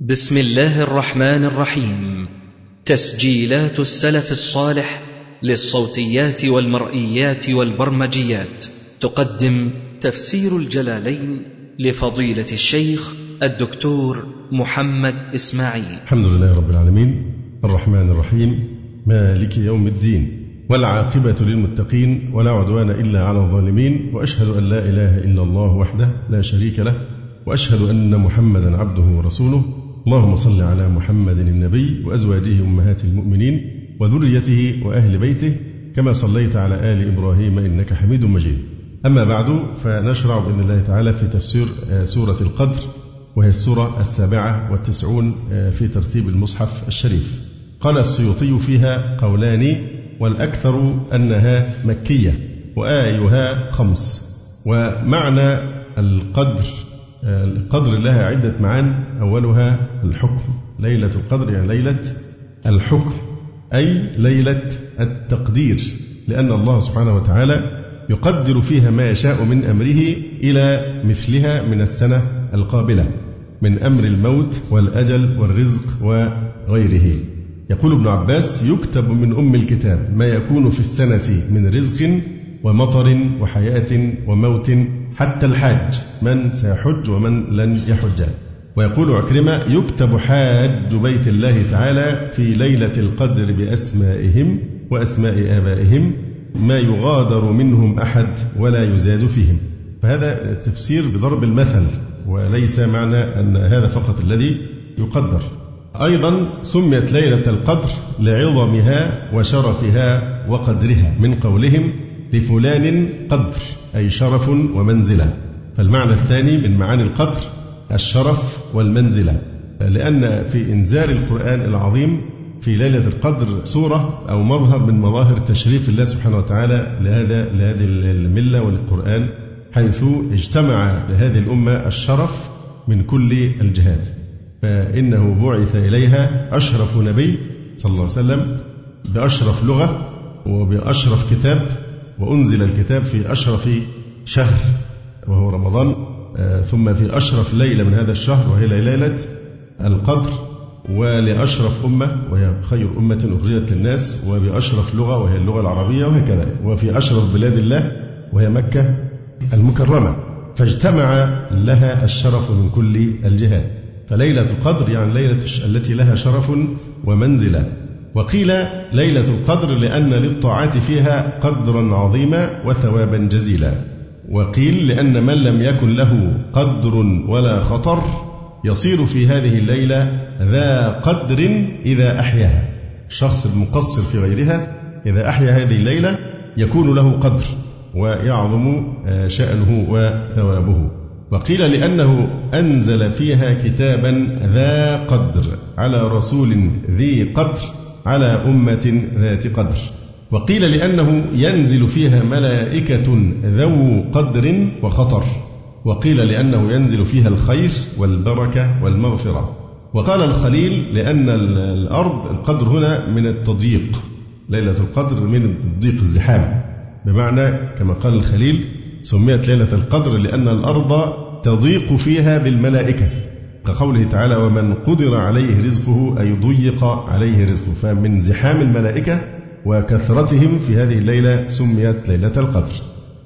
بسم الله الرحمن الرحيم. تسجيلات السلف الصالح للصوتيات والمرئيات والبرمجيات. تقدم تفسير الجلالين لفضيلة الشيخ الدكتور محمد إسماعيل. الحمد لله رب العالمين. الرحمن الرحيم. مالك يوم الدين. والعاقبة للمتقين. ولا عدوان إلا على الظالمين. وأشهد أن لا إله إلا الله وحده لا شريك له. وأشهد أن محمدا عبده ورسوله. اللهم صل على محمد النبي وأزواجه أمهات المؤمنين وذريته وأهل بيته كما صليت على آل إبراهيم إنك حميد مجيد. أما بعد فنشرع بإذن الله تعالى في تفسير سورة القدر وهي السورة السابعة والتسعون في ترتيب المصحف الشريف. قال السيوطي فيها قولان والأكثر أنها مكية وآيها خمس. ومعنى القدر القدر لها عدة معان. أولها الحكم ليلة القدر يعني ليلة الحكم أي ليلة التقدير لأن الله سبحانه وتعالى يقدر فيها ما يشاء من أمره إلى مثلها من السنة القابلة من أمر الموت والأجل والرزق وغيره. يقول ابن عباس يكتب من أم الكتاب ما يكون في السنة من رزق ومطر وحياة وموت حتى الحاج من سيحج ومن لن يحج. ويقول عكرمة يكتب حاج بيت الله تعالى في ليلة القدر بأسمائهم وأسماء آبائهم ما يغادر منهم أحد ولا يزاد فيهم. فهذا التفسير بضرب المثل وليس معنى أن هذا فقط الذي يقدر. أيضا سميت ليلة القدر لعظمها وشرفها وقدرها من قولهم لفلان قدر أي شرف ومنزلة. فالمعنى الثاني من معاني القدر الشرف والمنزلة. لأن في إنزال القرآن العظيم في ليلة القدر صورة أو مظهر من مظاهر تشريف الله سبحانه وتعالى لهذا لهذه الملة وللقرآن حيث اجتمع لهذه الأمة الشرف من كل الجهات. فإنه بعث إليها أشرف نبي صلى الله عليه وسلم بأشرف لغة وبأشرف كتاب وأنزل الكتاب في أشرف شهر وهو رمضان ثم في أشرف ليلة من هذا الشهر وهي ليلة القدر ولأشرف أمة وهي خير أمة أخرجت للناس وبأشرف لغة وهي اللغة العربية وهكذا. وفي أشرف بلاد الله وهي مكة المكرمة. فاجتمع لها الشرف من كل الجهات. فليلة القدر يعني ليلة التي لها شرف ومنزلة. وقيل ليلة القدر لأن للطاعات فيها قدرا عظيما وثوابا جزيلا. وقيل لأن من لم يكن له قدر ولا خطر يصير في هذه الليلة ذا قدر إذا أحياها. الشخص المقصر في غيرها إذا أحيا هذه الليلة يكون له قدر ويعظم شأنه وثوابه. وقيل لأنه أنزل فيها كتابا ذا قدر على رسول ذي قدر. على أمة ذات قدر. وقيل لأنه ينزل فيها ملائكة ذو قدر وخطر. وقيل لأنه ينزل فيها الخير والبركة والمغفرة. وقال الخليل لأن الأرض القدر هنا من التضييق. ليلة القدر من الضيق الزحام. بمعنى كما قال الخليل سميت ليلة القدر لأن الأرض تضيق فيها بالملائكة. كقوله تعالى ومن قدر عليه رزقه أي ضيق عليه رزقه فمن زحام الملائكة وكثرتهم في هذه الليلة سميت ليلة القدر.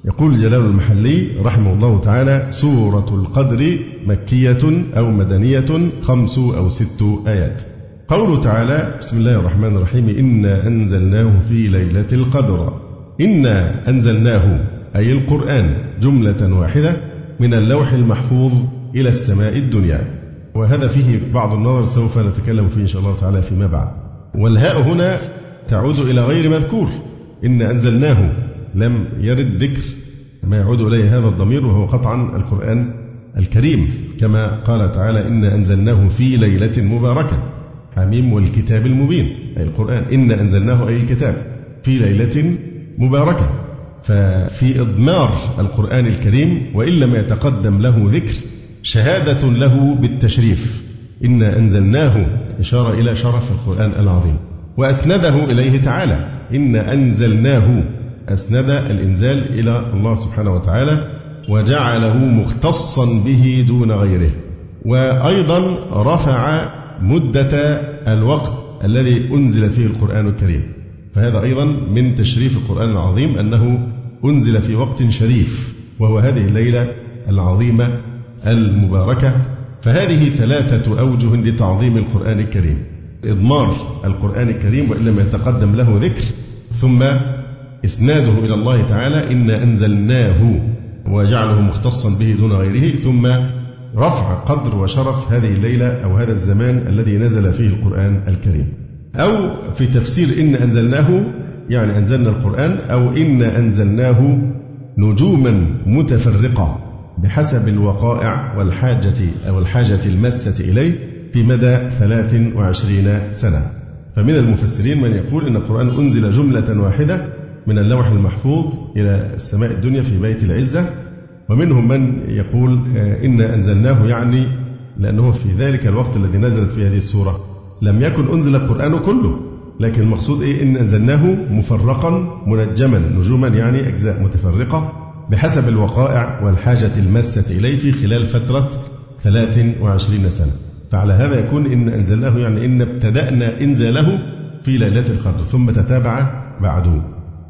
يقول جلال المحلي رحمه الله تعالى سورة القدر مكية أو مدنية خمس أو ست آيات. قوله تعالى بسم الله الرحمن الرحيم إنا أنزلناه في ليلة القدر. إنا أنزلناه أي القرآن جملة واحدة من اللوح المحفوظ إلى السماء الدنيا. وهذا فيه بعض النظر سوف نتكلم فيه إن شاء الله تعالى فيما بعد. والهاء هنا تعود إلى غير مذكور. إن أنزلناه لم يرد ذكر. ما يعود إليه هذا الضمير وهو قطعا القرآن الكريم. كما قال تعالى إن أنزلناه في ليلة مباركة. حميم والكتاب المبين. أي القرآن. إن أنزلناه أي الكتاب. في ليلة مباركة. ففي إضمار القرآن الكريم وإن لم يتقدم له ذكر. شهادة له بالتشريف. إنا أنزلناه. إشارة إلى شرف القرآن العظيم. وأسنده إليه تعالى. إنا أنزلناه. أسند الإنزال إلى الله سبحانه وتعالى. وجعله مختصا به دون غيره. وأيضا رفع مدة الوقت الذي أنزل فيه القرآن الكريم. فهذا أيضا من تشريف القرآن العظيم أنه أنزل في وقت شريف وهو هذه الليلة العظيمة المباركة فهذه ثلاثة أوجه لتعظيم القرآن الكريم. إضمار القرآن الكريم وإن لم يتقدم له ذكر ثم إسناده إلى الله تعالى إنا أنزلناه وجعله مختصا به دون غيره ثم رفع قدر وشرف هذه الليلة أو هذا الزمان الذي نزل فيه القرآن الكريم. أو في تفسير إن أنزلناه يعني أنزلنا القرآن أو إن أنزلناه نجوما متفرقة بحسب الوقائع والحاجة أو الحاجة الماسة إليه في مدى 23 سنة. فمن المفسرين من يقول إن القرآن أنزل جملة واحدة من اللوح المحفوظ إلى السماء الدنيا في بيت العزة ومنهم من يقول آه، إنا أنزلناه يعني لأنه في ذلك الوقت الذي نزلت فيه هذه السورة. لم يكن أنزل القرآن كله لكن المقصود إيه؟ إن أنزلناه مفرقا منجما نجوما يعني أجزاء متفرقة. بحسب الوقائع والحاجة الماسة إليه في خلال فترة 23 سنة. فعلى هذا يكون إن أنزلناه يعني إن ابتدأنا إنزاله في ليلة القدر ثم تتابع بعده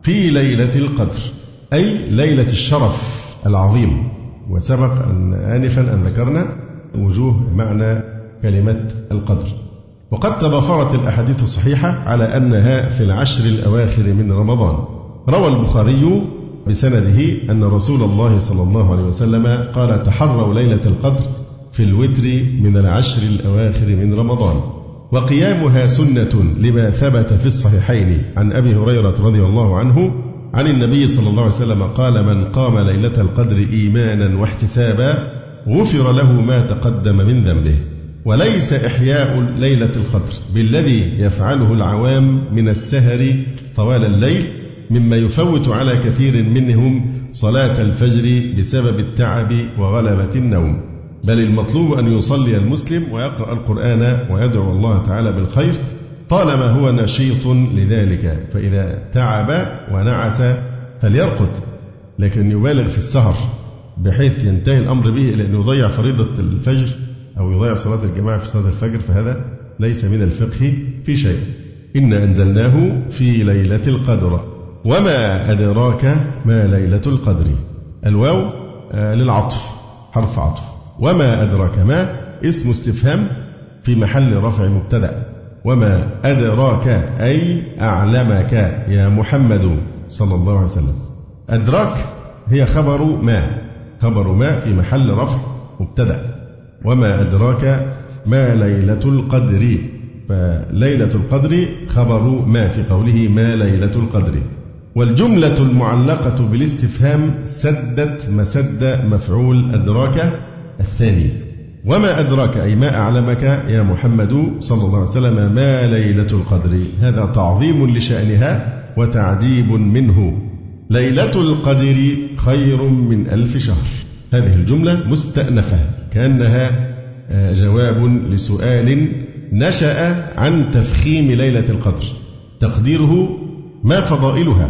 في ليلة القدر أي ليلة الشرف العظيم. وسبق أن آنفا أن ذكرنا وجوه معنى كلمة القدر. وقد تضافرت الأحاديث الصحيحة على أنها في العشر الأواخر من رمضان. روى البخاري بسنده أن رسول الله صلى الله عليه وسلم قال تحروا ليلة القدر في الوتر من العشر الأواخر من رمضان. وقيامها سنة لما ثبت في الصحيحين عن أبي هريرة رضي الله عنه عن النبي صلى الله عليه وسلم قال من قام ليلة القدر إيمانا واحتسابا غفر له ما تقدم من ذنبه. وليس إحياء ليلة القدر بالذي يفعله العوام من السهر طوال الليل مما يفوت على كثير منهم صلاة الفجر بسبب التعب وغلبة النوم. بل المطلوب أن يصلي المسلم ويقرأ القرآن ويدعو الله تعالى بالخير طالما هو نشيط لذلك. فإذا تعب ونعس فليرقد لكن يبالغ في السهر بحيث ينتهي الأمر به إلى أن يضيع فريضة الفجر أو يضيع صلاة الجماعة في صلاة الفجر فهذا ليس من الفقه في شيء. إنا أنزلناه في ليلة القدر. وما أدراك ما ليلة القدر. الواو آه، للعطف حرف عطف. وما أدراك ما اسم استفهام في محل رفع مبتدأ. وما أدراك أي أعلمك يا محمد صلى الله عليه وسلم. أدراك هي خبر ما خبر ما في محل رفع مبتدأ. وما أدراك ما ليلة القدر. فليلة القدر خبر ما في قوله ما ليلة القدر. والجملة المعلقة بالاستفهام سدت مسد مفعول أدراك الثاني. وما أدراك أي ما أعلمك يا محمد صلى الله عليه وسلم ما ليلة القدر؟ هذا تعظيم لشأنها وتعجيب منه. ليلة القدر خير من ألف شهر. هذه الجملة مستأنفة كأنها آه، جواب لسؤال نشأ عن تفخيم ليلة القدر. تقديره ما فضائلها؟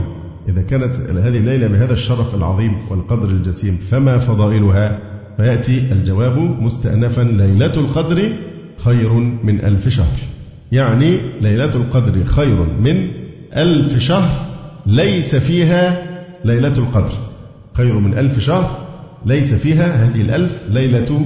إذا كانت هذه الليلة بهذا الشرف العظيم والقدر الجسيم فما فضائلها؟ فيأتي الجواب مستأنفا ليلة القدر خير من ألف شهر. يعني ليلة القدر خير من ألف شهر ليس فيها ليلة القدر. خير من ألف شهر ليس فيها هذه الألف ليلة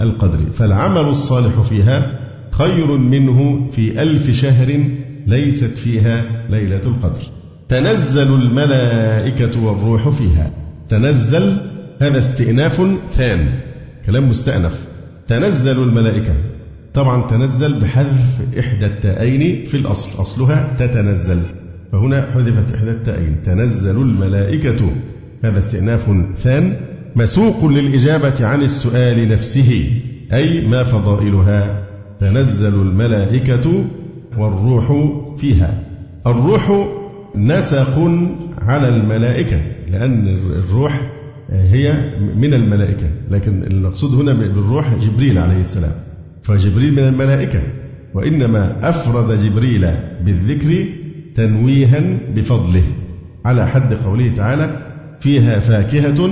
القدر. فالعمل الصالح فيها خير منه في ألف شهر ليست فيها ليلة القدر. تنزل الملائكة والروح فيها. تنزل هذا استئناف ثان كلام مستأنف. تنزل الملائكة. طبعا تنزل بحذف إحدى التائين في الأصل. أصلها تتنزل. فهنا حذفت إحدى التائين تنزل الملائكة. هذا استئناف ثان. مسوق للإجابة عن السؤال نفسه أي ما فضائلها. تنزل الملائكة. والروح فيها. الروح نسق على الملائكة لأن الروح هي من الملائكة. لكن المقصود هنا بالروح جبريل عليه السلام. فجبريل من الملائكة. وإنما أفرد جبريل بالذكر تنويها بفضله. على حد قوله تعالى فيها فاكهة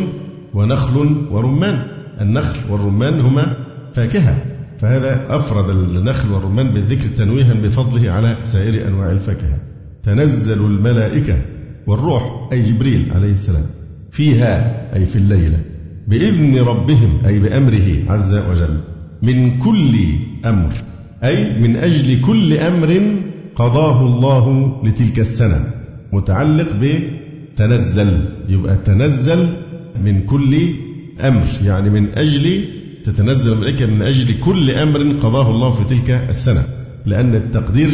ونخل ورمان. النخل والرمان هما فاكهة. فهذا أفرد النخل والرمان بالذكر تنويها بفضله على سائر أنواع الفاكهة. تنزل الملائكة والروح أي جبريل عليه السلام فيها أي في الليلة بإذن ربهم أي بأمره عز وجل من كل أمر أي من أجل كل أمر قضاه الله لتلك السنة متعلق بتنزل يبقى تنزل من كل أمر يعني من أجل تتنزل الملائكة من أجل كل أمر قضاه الله في تلك السنة لأن التقدير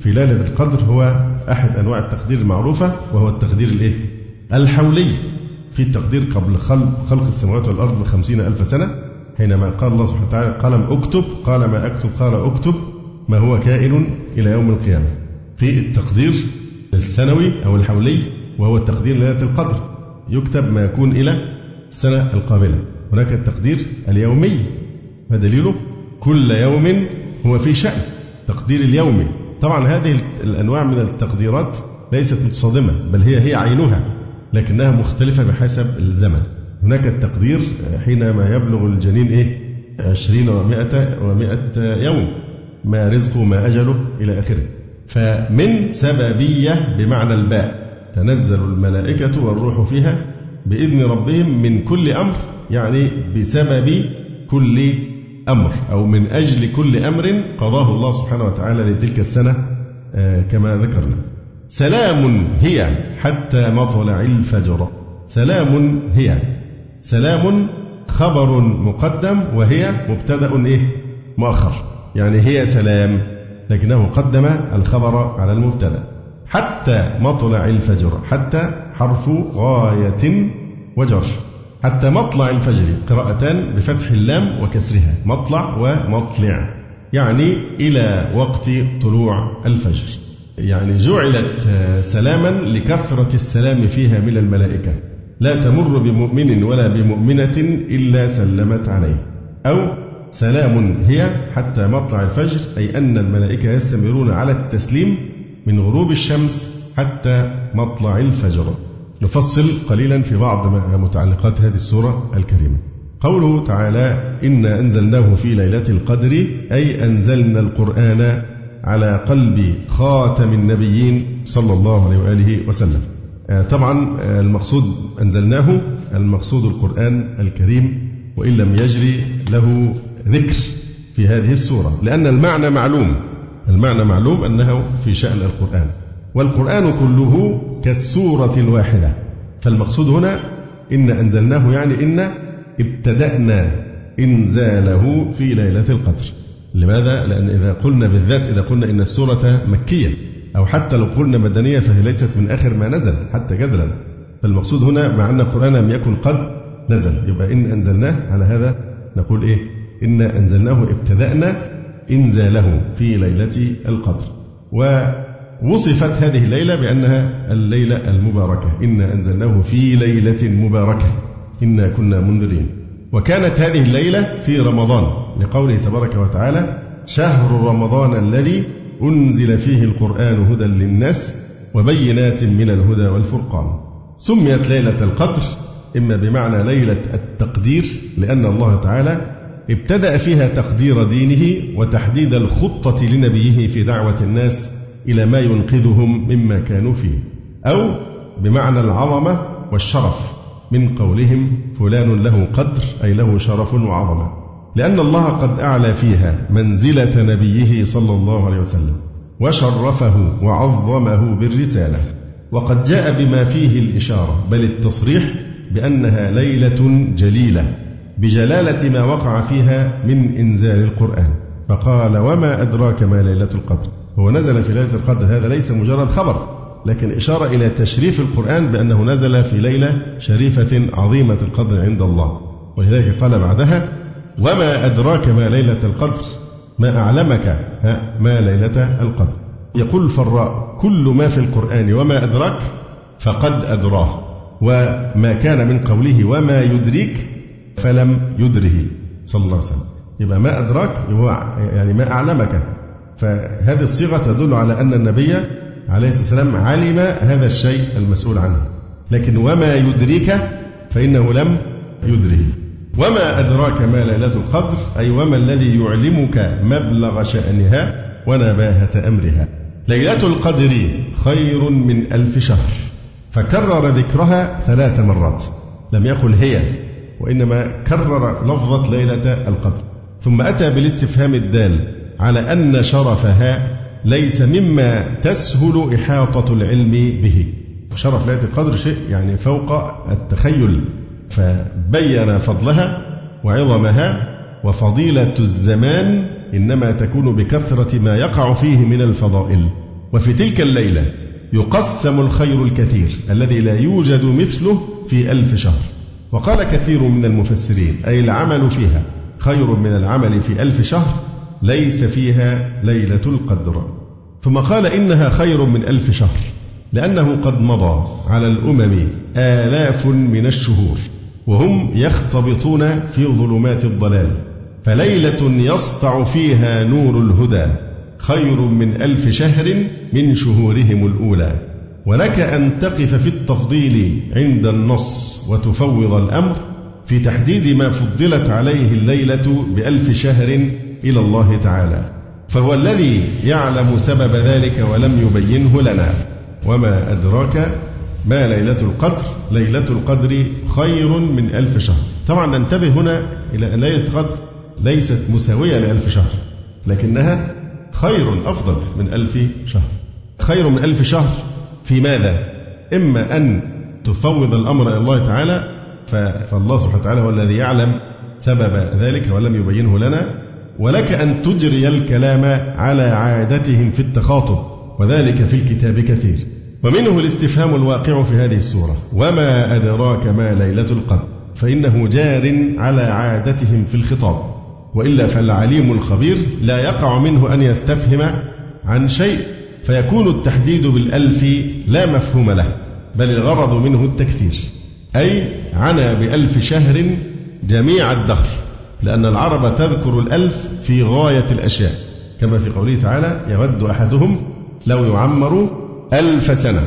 في ليلة القدر هو أحد أنواع التقدير المعروفة وهو التقدير الإيه؟ الحولي في التقدير قبل خلق, خلق السماوات والأرض بخمسين ألف سنة حينما قال الله سبحانه وتعالى قلم أكتب قال ما أكتب قال أكتب ما هو كائن إلى يوم القيامة في التقدير السنوي أو الحولي وهو التقدير ليلة القدر يكتب ما يكون إلى السنة القابلة هناك التقدير اليومي فدليله كل يوم هو في شأن تقدير اليومي طبعا هذه الأنواع من التقديرات ليست متصادمة بل هي هي عينها لكنها مختلفة بحسب الزمن. هناك التقدير حينما يبلغ الجنين إيه؟ عشرين ومائة ومائة يوم ما رزقه ما أجله إلى آخره. فمن سببية بمعنى الباء تنزل الملائكة والروح فيها بإذن ربهم من كل أمر يعني بسبب كل أمر أو من أجل كل أمر قضاه الله سبحانه وتعالى لتلك السنة آه، كما ذكرنا. سلام هي حتى مطلع الفجر. سلام هي. سلام خبر مقدم وهي مبتدأ إيه؟ مؤخر. يعني هي سلام لكنه قدم الخبر على المبتدأ. حتى مطلع الفجر حتى حرف غاية وجر. حتى مطلع الفجر قراءتان بفتح اللام وكسرها. مطلع ومطلع. يعني إلى وقت طلوع الفجر. يعني جعلت سلاما لكثرة السلام فيها من الملائكة. لا تمر بمؤمن ولا بمؤمنة إلا سلمت عليه. أو سلام هي حتى مطلع الفجر أي أن الملائكة يستمرون على التسليم من غروب الشمس حتى مطلع الفجر. نفصل قليلا في بعض متعلقات هذه السورة الكريمة. قوله تعالى إنا أنزلناه في ليلة القدر أي أنزلنا القرآن على قلب خاتم النبيين صلى الله عليه وآله وسلم. آه، طبعا آه، المقصود أنزلناه المقصود القرآن الكريم وإن لم يجري له ذكر في هذه السورة. لأن المعنى معلوم. المعنى معلوم أنه في شأن القرآن. والقرآن كله كالسورة الواحدة. فالمقصود هنا إن أنزلناه يعني إن ابتدأنا إنزاله في ليلة القدر. لماذا؟ لأن إذا قلنا بالذات إذا قلنا إن السورة مكية أو حتى لو قلنا مدنية فهي ليست من آخر ما نزل حتى جدلا فالمقصود هنا مع أن القرآن لم يكن قد نزل. يبقى إن أنزلناه على هذا نقول إيه؟ إنا أنزلناه ابتدأنا إنزاله في ليلة القدر. ووصفت هذه الليلة بأنها الليلة المباركة. إنا أنزلناه في ليلة مباركة. إنا كنا منذرين. وكانت هذه الليلة في رمضان. لقوله تبارك وتعالى شهر رمضان الذي أنزل فيه القرآن هدى للناس وبينات من الهدى والفرقان. سميت ليلة القدر. إما بمعنى ليلة التقدير لأن الله تعالى ابتدأ فيها تقدير دينه وتحديد الخطة لنبيه في دعوة الناس إلى ما ينقذهم مما كانوا فيه أو بمعنى العظمة والشرف من قولهم فلان له قدر أي له شرف وعظمة. لأن الله قد أعلى فيها منزلة نبيه صلى الله عليه وسلم وشرفه وعظمه بالرسالة. وقد جاء بما فيه الإشارة بل التصريح بأنها ليلة جليلة بجلالة ما وقع فيها من إنزال القرآن. فقال وما أدراك ما ليلة القدر؟ هو نزل في ليلة القدر. هذا ليس مجرد خبر لكن إشارة إلى تشريف القرآن بأنه نزل في ليلة شريفة عظيمة القدر عند الله. ولذلك قال بعدها وما أدراك ما ليلة القدر؟ ما أعلمك ما ليلة القدر؟ يقول الفراء كل ما في القرآن وما أدراك فقد أدراه وما كان من قوله وما يدريك فلم يدره. صلى الله عليه وسلم. يبقى ما أدراك يعني ما أعلمك. فهذه الصيغة تدل على أن النبي عليه الصلاة والسلام علم هذا الشيء المسؤول عنه. لكن وما يدريك فإنه لم يدره وما أدراك ما ليلة القدر أي وما الذي يعلمك مبلغ شأنها ونباهة أمرها. ليلة القدر خير من ألف شهر. فكرر ذكرها ثلاث مرات. لم يقل هي وإنما كرر لفظة ليلة القدر. ثم أتى بالاستفهام الدال. على أن شرفها ليس مما تسهل إحاطة العلم به. شرف ليلة القدر شيء يعني فوق التخيل. فبين فضلها وعظمها وفضيلة الزمان إنما تكون بكثرة ما يقع فيه من الفضائل. وفي تلك الليلة يقسم الخير الكثير الذي لا يوجد مثله في ألف شهر. وقال كثير من المفسرين أي العمل فيها خير من العمل في ألف شهر ليس فيها ليلة القدر. ثم قال إنها خير من ألف شهر لأنه قد مضى على الأمم آلاف من الشهور وهم يختبطون في ظلمات الضلال. فليلة يسطع فيها نور الهدى خير من ألف شهر من شهورهم الأولى. ولك أن تقف في التفضيل عند النص وتفوض الأمر في تحديد ما فضلت عليه الليلة بألف شهر إلى الله تعالى. فهو الذي يعلم سبب ذلك ولم يبينه لنا. وما أدراك ما ليلة القدر؟ ليلة القدر خير من ألف شهر. طبعا ننتبه هنا إلى أن ليلة القدر ليست مساوية لألف شهر لكنها خير أفضل من ألف شهر. خير من ألف شهر في ماذا؟ إما أن تفوض الأمر إلى الله تعالى فالله سبحانه وتعالى هو الذي يعلم سبب ذلك ولم يبينه لنا. ولك أن تجري الكلام على عادتهم في التخاطب وذلك في الكتاب كثير. ومنه الاستفهام الواقع في هذه السورة. وما أدراك ما ليلة القدر فإنه جار على عادتهم في الخطاب. وإلا فالعليم الخبير لا يقع منه أن يستفهم عن شيء فيكون التحديد بالألف لا مفهوم له بل الغرض منه التكثير. أي عنا بألف شهر جميع الدهر. لأن العرب تذكر الألف في غاية الأشياء. كما في قوله تعالى يود أحدهم لو يعمر ألف سنة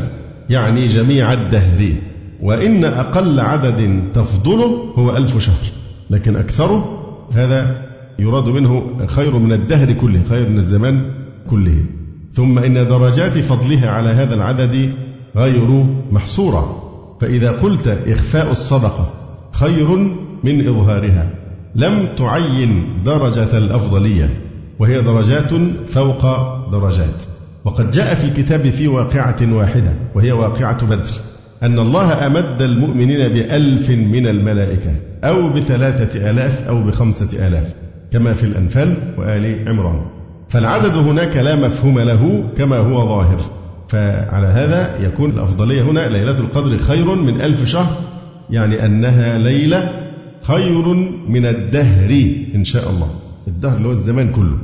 يعني جميع الدهر. وإن أقل عدد تفضله هو ألف شهر. لكن أكثره هذا يراد منه خير من الدهر كله خير من الزمان كله. ثم إن درجات فضلها على هذا العدد غير محصورة. فإذا قلت إخفاء الصدقة خير من إظهارها. لم تعين درجة الأفضلية وهي درجات فوق درجات. وقد جاء في الكتاب في واقعة واحدة وهي واقعة بدر أن الله أمد المؤمنين بألف من الملائكة أو بثلاثة آلاف أو بخمسة آلاف كما في الأنفال وآل عمران. فالعدد هناك لا مفهوم له كما هو ظاهر. فعلى هذا يكون الأفضلية هنا ليلة القدر خير من ألف شهر يعني أنها ليلة خير من الدهر إن شاء الله. الدهر اللي هو الزمان كله.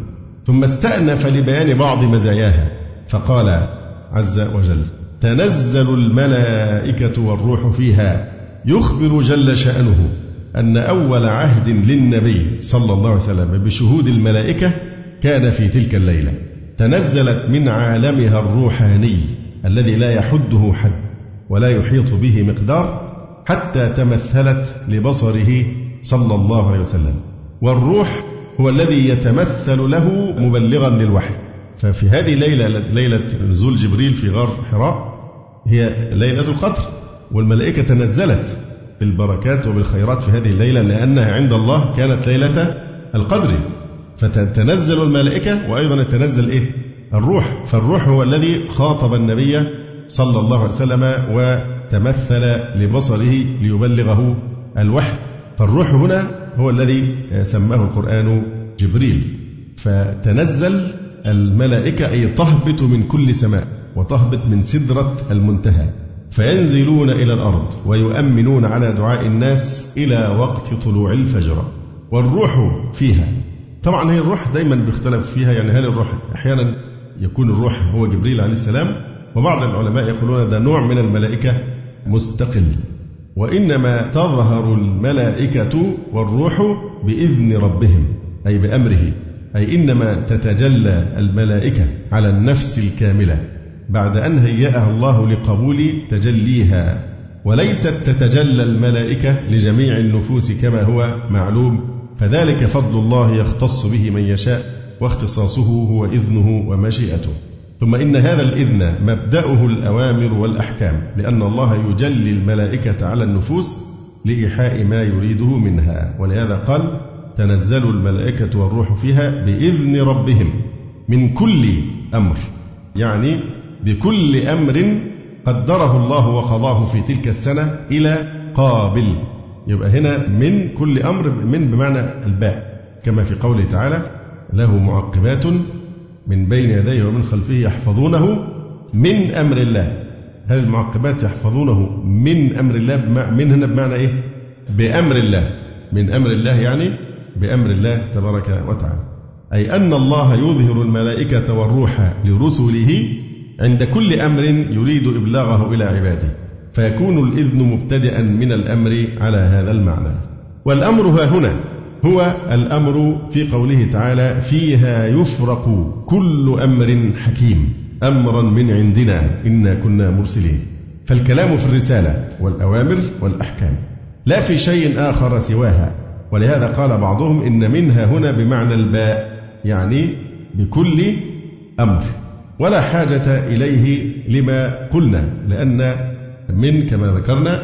ثم استأنف لبيان بعض مزاياها. فقال عز وجل تنزل الملائكة والروح فيها يخبر جل شأنه أن أول عهد للنبي صلى الله عليه وسلم بشهود الملائكة كان في تلك الليلة. تنزلت من عالمها الروحاني الذي لا يحده حد ولا يحيط به مقدار حتى تمثلت لبصره صلى الله عليه وسلم. والروح هو الذي يتمثل له مبلغا للوحي. ففي هذه الليلة ليلة نزول جبريل في غار حراء هي ليلة القدر والملائكة تنزلت بالبركات وبالخيرات في هذه الليلة لأنها عند الله كانت ليلة القدر. فتتنزل الملائكة وأيضا يتنزل إيه؟ الروح. فالروح هو الذي خاطب النبي صلى الله عليه وسلم وتمثل لبصره ليبلغه الوحي. فالروح هنا هو الذي سماه القرآن جبريل. فتنزل الملائكة أي تهبط من كل سماء وتهبط من سدرة المنتهى. فينزلون إلى الأرض ويؤمنون على دعاء الناس إلى وقت طلوع الفجر. والروح فيها. طبعا هي الروح دايما بيختلف فيها. يعني هل الروح أحيانا يكون الروح هو جبريل عليه السلام؟ وبعض العلماء يقولون ده نوع من الملائكة مستقل. وإنما تظهر الملائكة والروح بإذن ربهم أي بأمره أي إنما تتجلى الملائكة على النفس الكاملة بعد أن هيأها الله لقبول تجليها. وليست تتجلى الملائكة لجميع النفوس كما هو معلوم فذلك فضل الله يختص به من يشاء واختصاصه هو إذنه ومشيئته. ثم إن هذا الإذن مبدأه الأوامر والأحكام لأن الله يجلي الملائكة على النفوس لإيحاء ما يريده منها ولهذا قال تنزل الملائكة والروح فيها بإذن ربهم من كل أمر يعني بكل أمر قدره الله وقضاه في تلك السنة إلى قابل يبقى هنا من كل أمر من بمعنى الباء كما في قوله تعالى له معقبات من بين يديه ومن خلفه يحفظونه من أمر الله. هذه المعقبات يحفظونه من أمر الله من هنا بمعنى إيه؟ بأمر الله. من أمر الله يعني بأمر الله تبارك وتعالى. أي أن الله يظهر الملائكة والروح لرسله عند كل أمر يريد إبلاغه إلى عباده. فيكون الإذن مبتدئا من الأمر على هذا المعنى. والأمر ها هنا. هو الأمر في قوله تعالى فيها يفرق كل أمر حكيم أمرا من عندنا إنا كنا مرسلين. فالكلام في الرسالة والأوامر والأحكام لا في شيء آخر سواها. ولهذا قال بعضهم إن منها هنا بمعنى الباء يعني بكل أمر. ولا حاجة إليه لما قلنا لأن من كما ذكرنا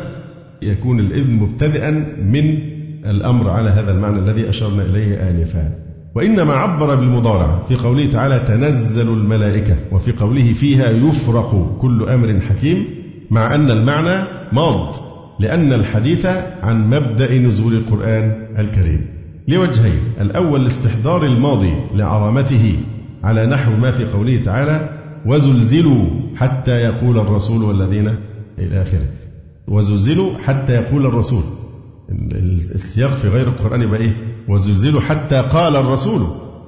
يكون الإذن مبتدئا من الأمر على هذا المعنى الذي أشرنا إليه آنفا. وإنما عبر بالمضارع في قوله تعالى تنزل الملائكة وفي قوله فيها يفرق كل أمر حكيم مع أن المعنى ماض لأن الحديث عن مبدأ نزول القرآن الكريم. لوجهين الأول لاستحضار الماضي لعظمته على نحو ما في قوله تعالى وزلزلوا حتى يقول الرسول والذين إلى آخره. وزلزلوا حتى يقول الرسول. السياق في غير القرآن يبقى إيه؟ وزلزلوا حتى قال الرسول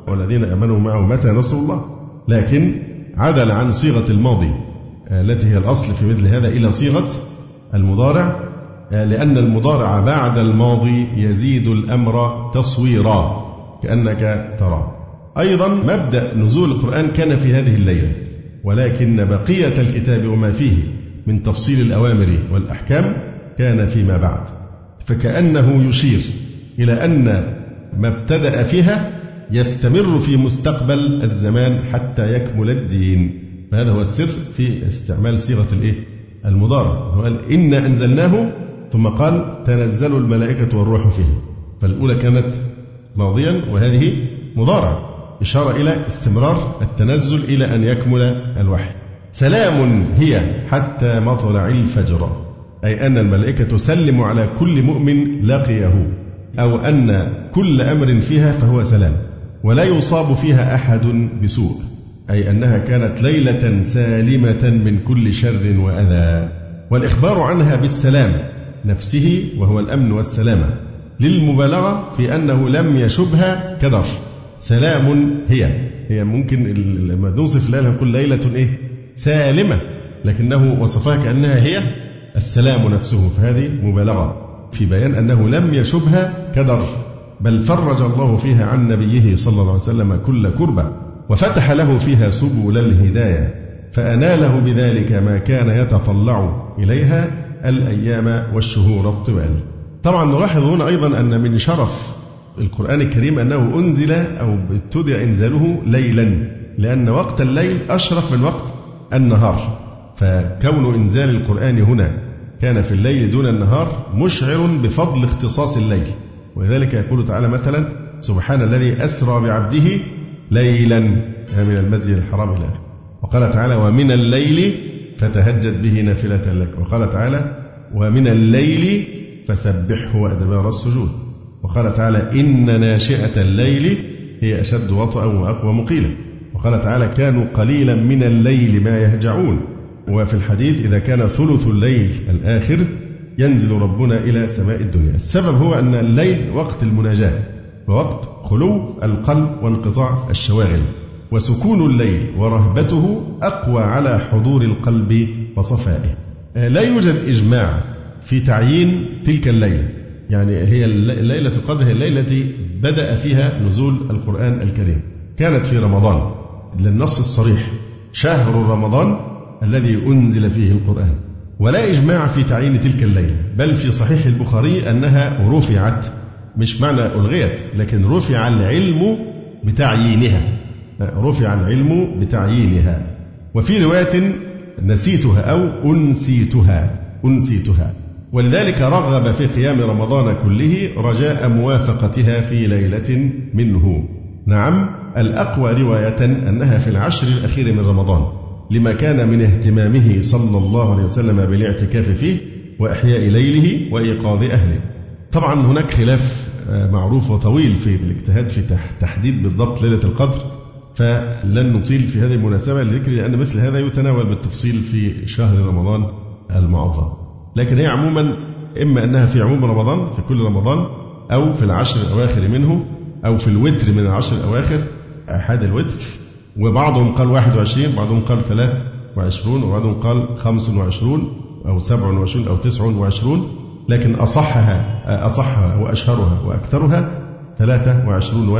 والذين آمنوا معه متى نصر الله؟ لكن عدل عن صيغة الماضي التي هي الأصل في مثل هذا إلى صيغة المضارع لأن المضارع بعد الماضي يزيد الأمر تصويرا كأنك ترى. أيضا مبدأ نزول القرآن كان في هذه الليلة ولكن بقية الكتاب وما فيه من تفصيل الأوامر والأحكام كان فيما بعد. فكأنه يشير إلى أن ما ابتدأ فيها يستمر في مستقبل الزمان حتى يكمل الدين. فهذا هو السر في استعمال صيغة الإيه؟ المضارع. قال إنا أنزلناه ثم قال تنزل الملائكة والروح فيه. فالأولى كانت ماضيا وهذه مضارع. إشارة إلى استمرار التنزل إلى أن يكمل الوحي. سلام هي حتى مطلع الفجر. أي أن الملائكة تسلم على كل مؤمن لقيه أو أن كل أمر فيها فهو سلام ولا يصاب فيها أحد بسوء أي أنها كانت ليلة سالمة من كل شر وأذى. والإخبار عنها بالسلام نفسه وهو الأمن والسلامة للمبالغة في أنه لم يشبها كدر. سلام هي هي ممكن لما نوصف لها نقول ليلة إيه؟ سالمة لكنه وصفها كأنها هي. السلام نفسه فهذه مبالغة في بيان أنه لم يشبها كدر بل فرج الله فيها عن نبيه صلى الله عليه وسلم كل كربة وفتح له فيها سبل الهداية فأناله بذلك ما كان يتطلع إليها الأيام والشهور الطوال. طبعا نلاحظ هنا أيضا أن من شرف القرآن الكريم أنه أنزل أو ابتدأ إنزاله ليلا لأن وقت الليل أشرف من وقت النهار. فكون إنزال القرآن هنا كان في الليل دون النهار مشعر بفضل اختصاص الليل. ولذلك يقول تعالى مثلا سبحان الذي أسرى بعبده ليلا. من المسجد الحرام إلى وقال تعالى ومن الليل فتهجد به نافلة لك. وقال تعالى ومن الليل فسبحه وأدبار السجود. وقال تعالى إن ناشئة الليل هي أشد وطئا وأقوى مقيلا. وقال تعالى كانوا قليلا من الليل ما يهجعون. وفي الحديث إذا كان ثلث الليل الآخر ينزل ربنا إلى سماء الدنيا. السبب هو أن الليل وقت المناجاة ووقت خلو القلب وانقطاع الشواغل وسكون الليل ورهبته أقوى على حضور القلب وصفائه. لا يوجد إجماع في تعيين تلك الليلة يعني هي ليلة القدر هي الليلة التي بدأ فيها نزول القرآن الكريم. كانت في رمضان. للنص الصريح شهر رمضان الذي أنزل فيه القرآن. ولا إجماع في تعيين تلك الليلة بل في صحيح البخاري أنها رفعت مش معنى ألغيت لكن رفع العلم بتعيينها. رفع العلم بتعيينها. وفي رواية نسيتها أو أنسيتها أنسيتها. ولذلك رغب في قيام رمضان كله رجاء موافقتها في ليلة منه. نعم الأقوى رواية أنها في العشر الأخير من رمضان. لما كان من اهتمامه صلى الله عليه وسلم بالاعتكاف فيه وإحياء ليله وإيقاظ أهله. طبعا هناك خلاف آه، معروف وطويل في الاجتهاد في تحديد بالضبط ليلة القدر. فلن نطيل في هذه المناسبة لذكر لأن مثل هذا يتناول بالتفصيل في شهر رمضان المعظم. لكن هي عموما إما أنها في عموم رمضان في كل رمضان أو في العشر الأواخر منه أو في الوتر من العشر الأواخر أحد الوتر. وبعضهم قال 21 بعضهم قال 23 وبعضهم قال 25 أو 27 أو 29 لكن أصحها أصحها وأشهرها وأكثرها 23 و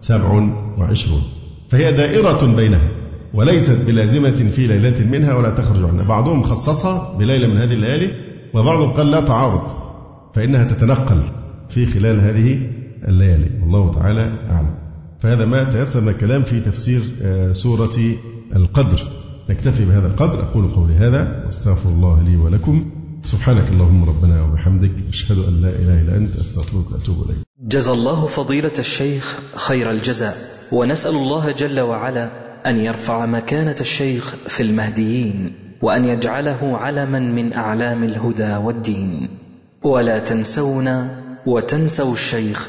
27 فهي دائرة بينها وليست بلازمة في ليلة منها ولا تخرج عنها. بعضهم خصصها بليلة من هذه الليالي وبعضهم قال لا تعارض فإنها تتنقل في خلال هذه الليالي. والله تعالى أعلم. فهذا ما تيسر من الكلام في تفسير آه، سورة القدر. نكتفي بهذا القدر. أقول قولي هذا واستغفر الله لي ولكم. سبحانك اللهم ربنا وبحمدك أشهد أن لا إله إلا أنت أستغفرك وأتوب إليك. جزى الله فضيلة الشيخ خير الجزاء. ونسأل الله جل وعلا أن يرفع مكانة الشيخ في المهديين وأن يجعله علما من أعلام الهدى والدين. ولا تنسونا وتنسوا الشيخ